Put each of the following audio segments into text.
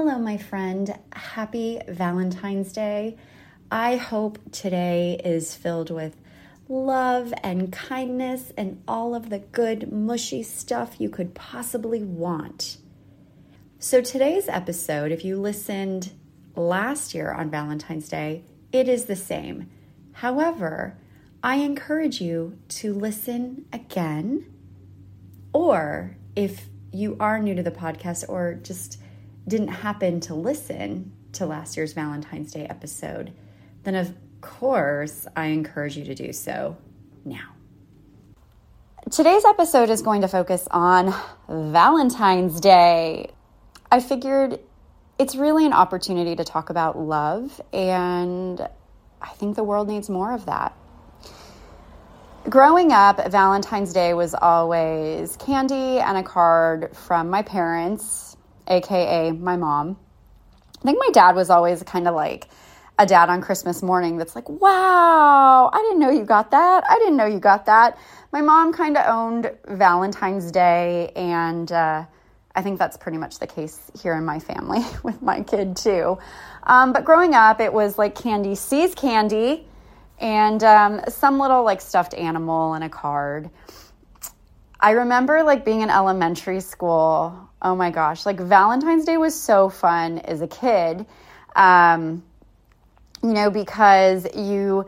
Hello, my friend. Happy Valentine's Day. I hope today is filled with love and kindness and all of the good, mushy stuff you could possibly want. So, today's episode, if you listened last year on Valentine's Day, it is the same. However, I encourage you to listen again, or if you are new to the podcast or just didn't happen to listen to last year's Valentine's Day episode, then of course I encourage you to do so now. Today's episode is going to focus on Valentine's Day. I figured it's really an opportunity to talk about love, and I think the world needs more of that. Growing up, Valentine's Day was always candy and a card from my parents, aka my mom. I think my dad was always kind of like a dad on Christmas morning that's like, wow, I didn't know you got that. I didn't know you got that. My mom kind of owned Valentine's Day, and uh, I think that's pretty much the case here in my family with my kid too. Um, but growing up, it was like candy See's candy and um, some little like stuffed animal and a card. I remember like being in elementary school. Oh my gosh, like Valentine's Day was so fun as a kid. Um, you know, because you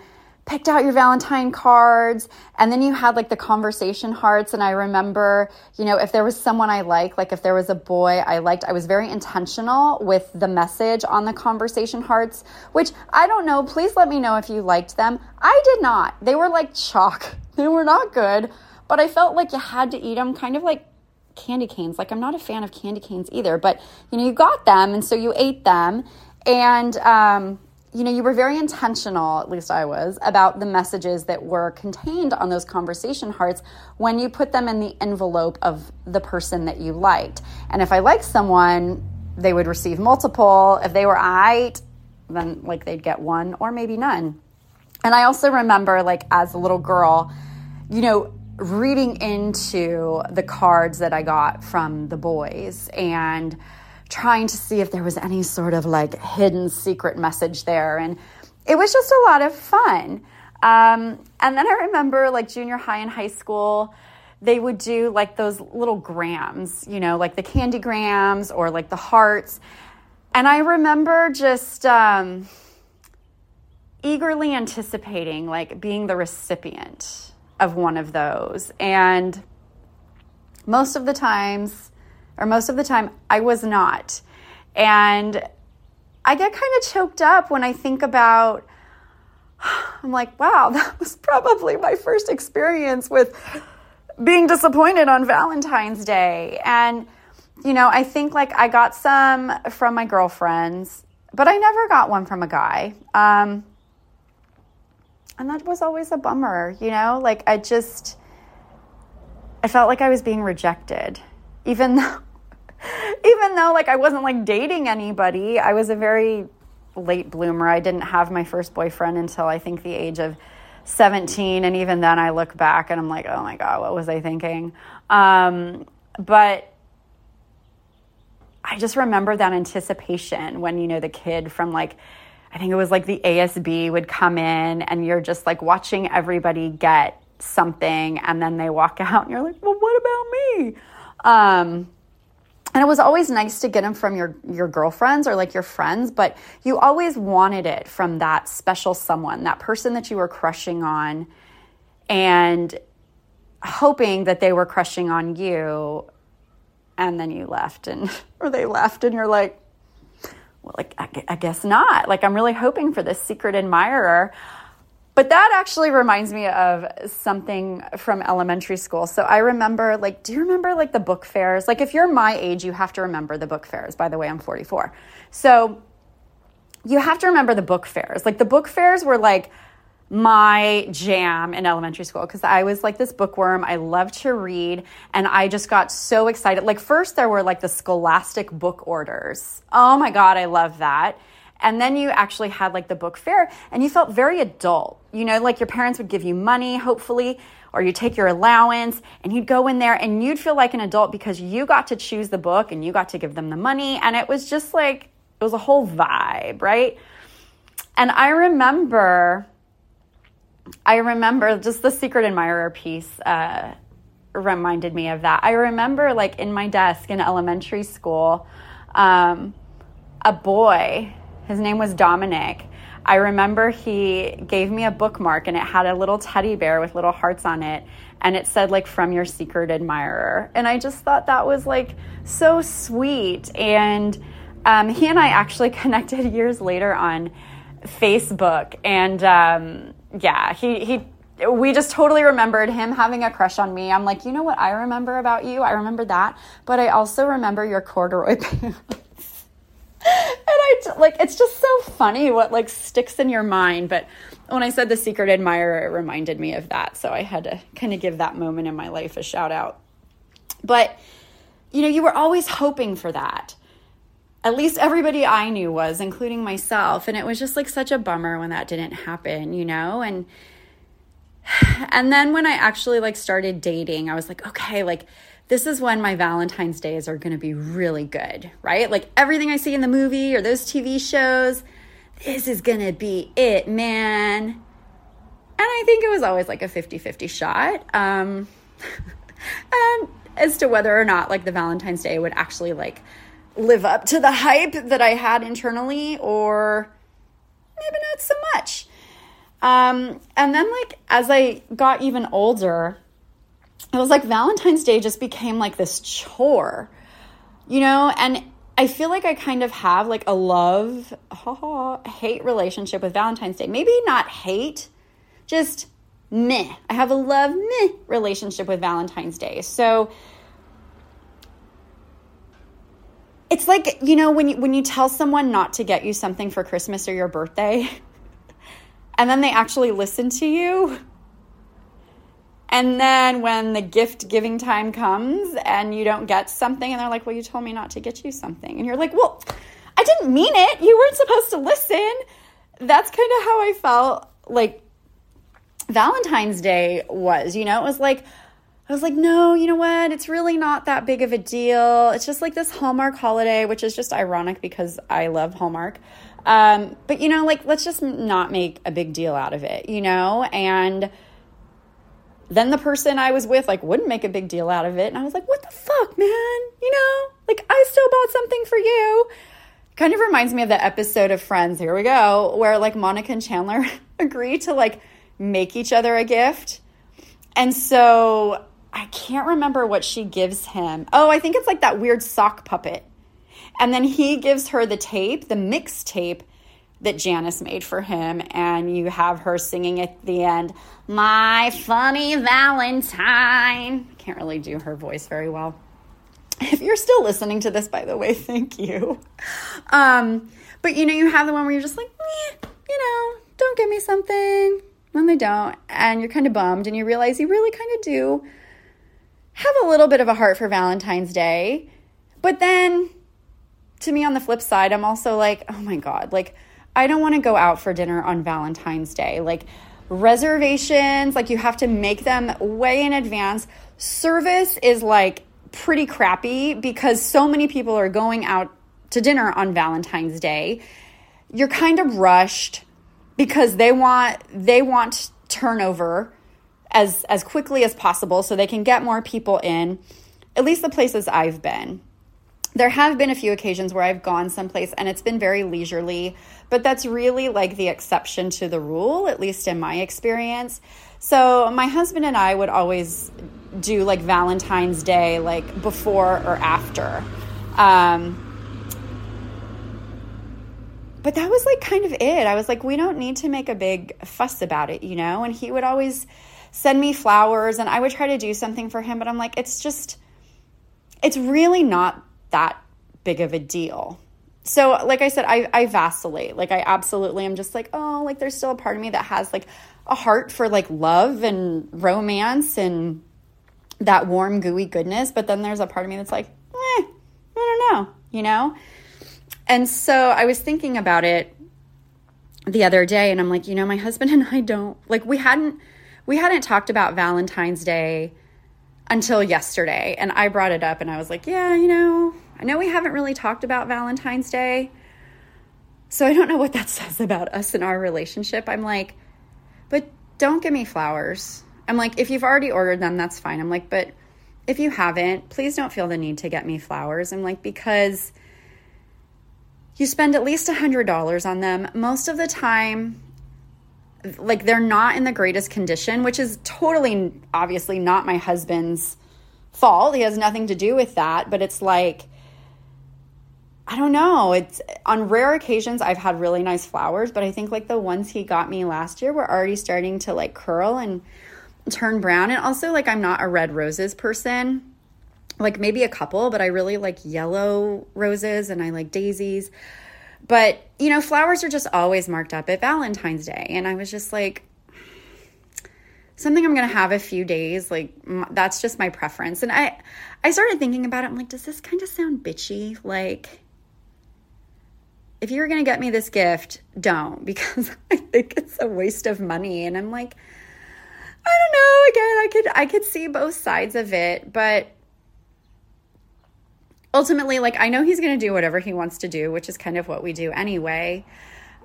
picked out your Valentine cards and then you had like the conversation hearts. And I remember, you know, if there was someone I liked, like if there was a boy I liked, I was very intentional with the message on the conversation hearts, which I don't know. Please let me know if you liked them. I did not. They were like chalk, they were not good, but I felt like you had to eat them kind of like candy canes. Like I'm not a fan of candy canes either, but you know, you got them and so you ate them. And, um, you know, you were very intentional, at least I was, about the messages that were contained on those conversation hearts when you put them in the envelope of the person that you liked. And if I liked someone, they would receive multiple. If they were I, then like they'd get one or maybe none. And I also remember, like, as a little girl, you know, reading into the cards that I got from the boys and trying to see if there was any sort of like hidden secret message there. And it was just a lot of fun. Um, and then I remember like junior high and high school, they would do like those little grams, you know, like the candy grams or like the hearts. And I remember just um, eagerly anticipating like being the recipient of one of those. And most of the times, or most of the time, I was not. And I get kind of choked up when I think about, I'm like, wow, that was probably my first experience with being disappointed on Valentine's Day. And, you know, I think like I got some from my girlfriends, but I never got one from a guy. Um, and that was always a bummer, you know? Like I just, I felt like I was being rejected, even though even though like I wasn't like dating anybody, I was a very late bloomer. I didn't have my first boyfriend until I think the age of 17 and even then I look back and I'm like, "Oh my god, what was I thinking?" Um, but I just remember that anticipation when you know the kid from like I think it was like the ASB would come in and you're just like watching everybody get something and then they walk out and you're like, "Well, what about me?" Um, and it was always nice to get them from your your girlfriends or like your friends but you always wanted it from that special someone that person that you were crushing on and hoping that they were crushing on you and then you left and or they left and you're like well like I, I guess not like i'm really hoping for this secret admirer but that actually reminds me of something from elementary school. So I remember, like, do you remember like the book fairs? Like, if you're my age, you have to remember the book fairs. By the way, I'm 44. So you have to remember the book fairs. Like, the book fairs were like my jam in elementary school because I was like this bookworm. I loved to read and I just got so excited. Like, first, there were like the scholastic book orders. Oh my God, I love that. And then you actually had like the book fair and you felt very adult. You know, like your parents would give you money, hopefully, or you take your allowance and you'd go in there and you'd feel like an adult because you got to choose the book and you got to give them the money. And it was just like, it was a whole vibe, right? And I remember, I remember just the Secret Admirer piece uh, reminded me of that. I remember, like, in my desk in elementary school, um, a boy, his name was Dominic. I remember he gave me a bookmark and it had a little teddy bear with little hearts on it. And it said, like, from your secret admirer. And I just thought that was, like, so sweet. And um, he and I actually connected years later on Facebook. And um, yeah, he, he, we just totally remembered him having a crush on me. I'm like, you know what I remember about you? I remember that, but I also remember your corduroy pants. and I like it's just so funny what like sticks in your mind. But when I said the secret admirer, it reminded me of that. So I had to kind of give that moment in my life a shout out. But you know, you were always hoping for that. At least everybody I knew was, including myself. And it was just like such a bummer when that didn't happen, you know? And and then when I actually like started dating, I was like, okay, like this is when my Valentine's days are going to be really good, right? Like everything I see in the movie or those TV shows, this is going to be it, man. And I think it was always like a 50 50 shot. Um, and as to whether or not like the Valentine's Day would actually like live up to the hype that I had internally or maybe not so much. Um, and then, like, as I got even older, it was like Valentine's Day just became like this chore, you know? And I feel like I kind of have like a love hate relationship with Valentine's Day. Maybe not hate, just meh. I have a love meh relationship with Valentine's Day. So it's like, you know, when you when you tell someone not to get you something for Christmas or your birthday, and then they actually listen to you. And then when the gift giving time comes and you don't get something, and they're like, Well, you told me not to get you something. And you're like, Well, I didn't mean it. You weren't supposed to listen. That's kind of how I felt like Valentine's Day was. You know, it was like, I was like, no, you know what? It's really not that big of a deal. It's just like this Hallmark holiday, which is just ironic because I love Hallmark. Um, but you know, like let's just not make a big deal out of it, you know? And then the person I was with like wouldn't make a big deal out of it. And I was like, what the fuck, man? You know, like I still bought something for you. Kind of reminds me of the episode of Friends, here we go, where like Monica and Chandler agree to like make each other a gift. And so I can't remember what she gives him. Oh, I think it's like that weird sock puppet and then he gives her the tape, the mix tape that Janice made for him. And you have her singing at the end, My Funny Valentine. I Can't really do her voice very well. If you're still listening to this, by the way, thank you. Um, but you know, you have the one where you're just like, you know, don't give me something. When they don't. And you're kind of bummed and you realize you really kind of do have a little bit of a heart for Valentine's Day. But then to me, on the flip side, I'm also like, oh my God, like, I don't want to go out for dinner on Valentine's Day. Like, reservations, like, you have to make them way in advance. Service is like pretty crappy because so many people are going out to dinner on Valentine's Day. You're kind of rushed because they want they want turnover as as quickly as possible so they can get more people in. At least the places I've been there have been a few occasions where I've gone someplace and it's been very leisurely, but that's really like the exception to the rule, at least in my experience. So, my husband and I would always do like Valentine's Day, like before or after. Um, but that was like kind of it. I was like, we don't need to make a big fuss about it, you know? And he would always send me flowers and I would try to do something for him, but I'm like, it's just, it's really not that big of a deal. So, like I said, I, I vacillate. Like, I absolutely am just like, oh, like there's still a part of me that has like a heart for like love and romance and that warm, gooey goodness. But then there's a part of me that's like, eh, I don't know, you know? and so I was thinking about it the other day and I'm like, you know, my husband and I don't like we hadn't we hadn't talked about Valentine's Day until yesterday and I brought it up and I was like, yeah, you know, I know we haven't really talked about Valentine's Day. So I don't know what that says about us and our relationship. I'm like, but don't give me flowers. I'm like, if you've already ordered them, that's fine. I'm like, but if you haven't, please don't feel the need to get me flowers. I'm like, because you spend at least a $100 on them. Most of the time, like they're not in the greatest condition, which is totally obviously not my husband's fault. He has nothing to do with that, but it's like I don't know. It's on rare occasions I've had really nice flowers, but I think like the ones he got me last year were already starting to like curl and turn brown. And also like I'm not a red roses person. Like maybe a couple, but I really like yellow roses and I like daisies. But, you know, flowers are just always marked up at Valentine's Day. And I was just like, something I'm going to have a few days. Like that's just my preference. And I, I started thinking about it. I'm like, does this kind of sound bitchy? Like, if you're going to get me this gift, don't because I think it's a waste of money. And I'm like, I don't know. Again, I could I could see both sides of it, but ultimately, like I know he's going to do whatever he wants to do, which is kind of what we do anyway.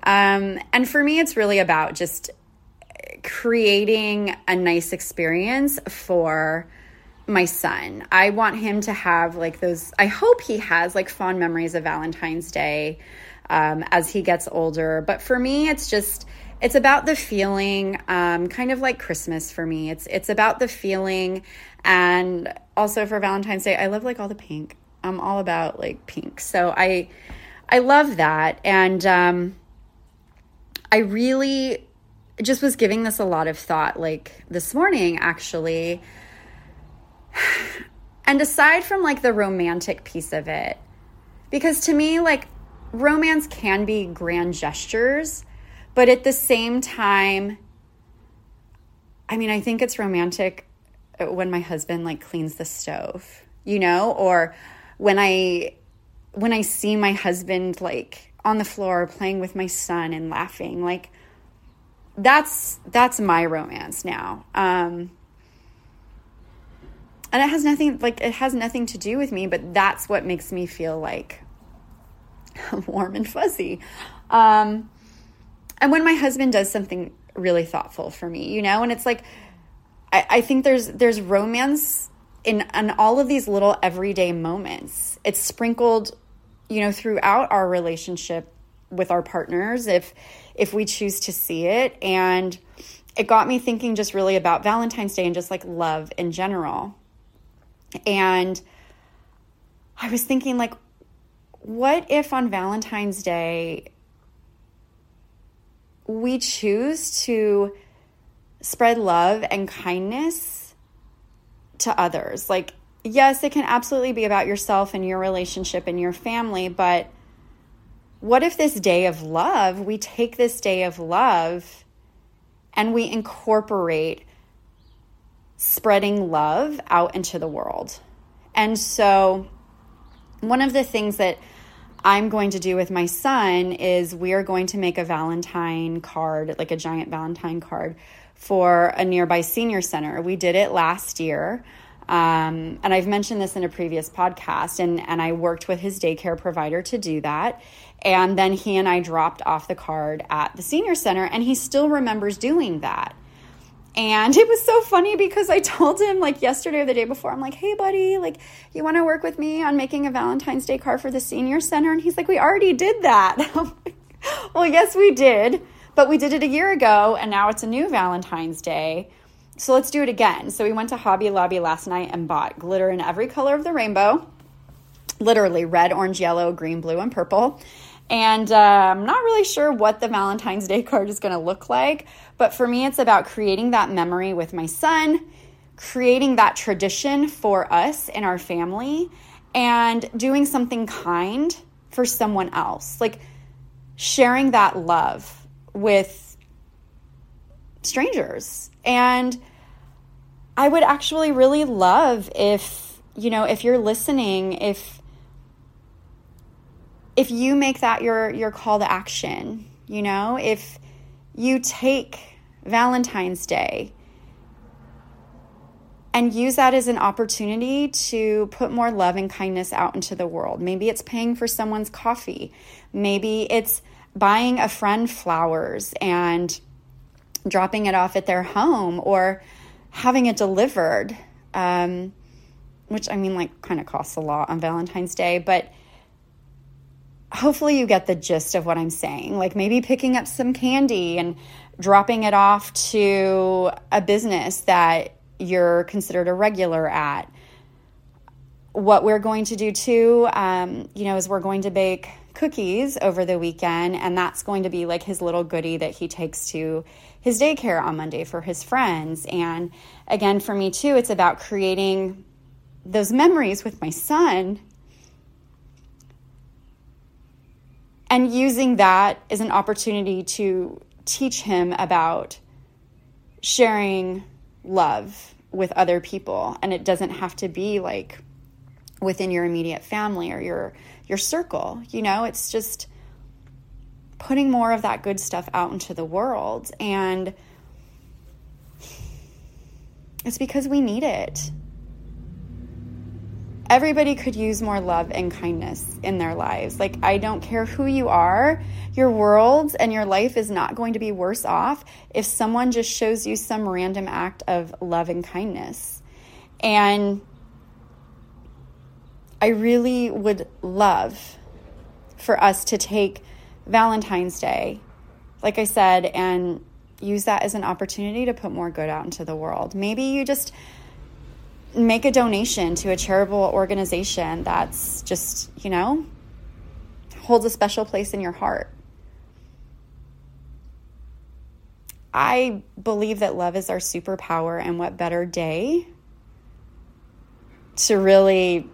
Um, and for me, it's really about just creating a nice experience for my son. I want him to have like those. I hope he has like fond memories of Valentine's Day um, as he gets older. But for me, it's just it's about the feeling, um, kind of like Christmas for me. It's it's about the feeling, and also for Valentine's Day, I love like all the pink. I'm all about like pink, so I I love that, and um, I really just was giving this a lot of thought, like this morning actually. And aside from like the romantic piece of it, because to me, like romance can be grand gestures, but at the same time, I mean, I think it's romantic when my husband like cleans the stove, you know, or when I when I see my husband like on the floor playing with my son and laughing, like that's that's my romance now. Um and it has nothing like it has nothing to do with me, but that's what makes me feel like warm and fuzzy. Um, and when my husband does something really thoughtful for me, you know, and it's like, I, I think there's there's romance in in all of these little everyday moments. It's sprinkled, you know, throughout our relationship with our partners if if we choose to see it and it got me thinking just really about Valentine's Day and just like love in general. And I was thinking like what if on Valentine's Day we choose to spread love and kindness to others? Like, yes, it can absolutely be about yourself and your relationship and your family, but what if this day of love, we take this day of love and we incorporate spreading love out into the world? And so, one of the things that I'm going to do with my son is we are going to make a Valentine card, like a giant Valentine card for a nearby senior center. We did it last year. Um, and I've mentioned this in a previous podcast, and, and I worked with his daycare provider to do that. And then he and I dropped off the card at the senior center, and he still remembers doing that. And it was so funny because I told him like yesterday or the day before, I'm like, hey, buddy, like, you want to work with me on making a Valentine's Day card for the senior center? And he's like, we already did that. well, yes, we did, but we did it a year ago and now it's a new Valentine's Day. So let's do it again. So we went to Hobby Lobby last night and bought glitter in every color of the rainbow literally red, orange, yellow, green, blue, and purple. And uh, I'm not really sure what the Valentine's Day card is going to look like, but for me, it's about creating that memory with my son, creating that tradition for us and our family, and doing something kind for someone else. Like sharing that love with strangers. And I would actually really love if, you know, if you're listening, if if you make that your your call to action, you know, if you take Valentine's Day and use that as an opportunity to put more love and kindness out into the world. Maybe it's paying for someone's coffee. Maybe it's buying a friend flowers and dropping it off at their home or having it delivered, um, which I mean, like, kind of costs a lot on Valentine's Day, but hopefully you get the gist of what I'm saying. Like, maybe picking up some candy and dropping it off to a business that you're considered a regular at. What we're going to do too, um, you know, is we're going to bake cookies over the weekend, and that's going to be like his little goodie that he takes to his daycare on Monday for his friends. And again, for me too, it's about creating those memories with my son and using that as an opportunity to teach him about sharing love with other people and it doesn't have to be like within your immediate family or your your circle you know it's just putting more of that good stuff out into the world and it's because we need it everybody could use more love and kindness in their lives. Like, I don't care who you are, your world and your life is not going to be worse off if someone just shows you some random act of love and kindness. And I really would love for us to take Valentine's Day, like I said, and use that as an opportunity to put more good out into the world. Maybe you just make a donation to a charitable organization that's just, you know, holds a special place in your heart. I believe that love is our superpower, and what better day to really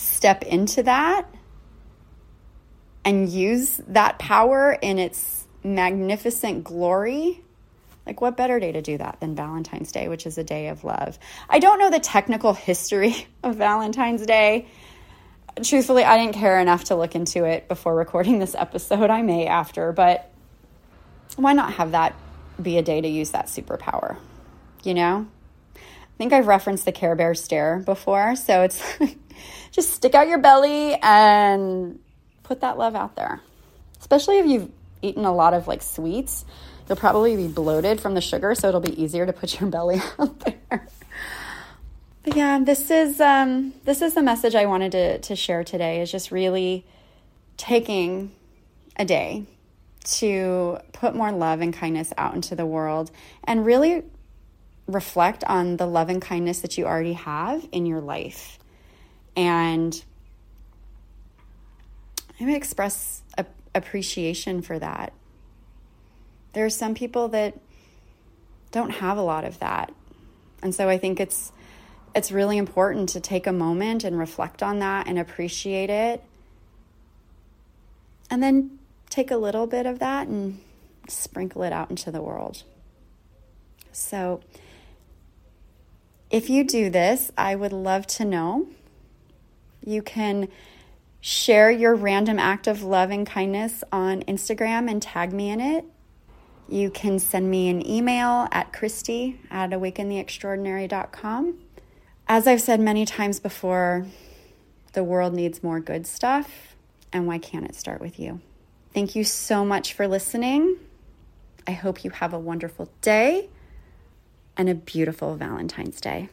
step into that and use that power in its magnificent glory like, what better day to do that than Valentine's Day, which is a day of love? I don't know the technical history of Valentine's Day. Truthfully, I didn't care enough to look into it before recording this episode. I may after, but why not have that be a day to use that superpower? You know? Think I've referenced the Care Bear stare before, so it's just stick out your belly and put that love out there. Especially if you've eaten a lot of like sweets You'll probably be bloated from the sugar, so it'll be easier to put your belly out there. But yeah, this is um, this is the message I wanted to to share today. Is just really taking a day to put more love and kindness out into the world and really reflect on the love and kindness that you already have in your life and maybe express a, appreciation for that there are some people that don't have a lot of that. And so I think it's it's really important to take a moment and reflect on that and appreciate it. And then take a little bit of that and sprinkle it out into the world. So if you do this, I would love to know. You can share your random act of love and kindness on Instagram and tag me in it you can send me an email at Christy at awakentheextraordinary.com. As I've said many times before, the world needs more good stuff, and why can't it start with you? Thank you so much for listening. I hope you have a wonderful day and a beautiful Valentine's Day.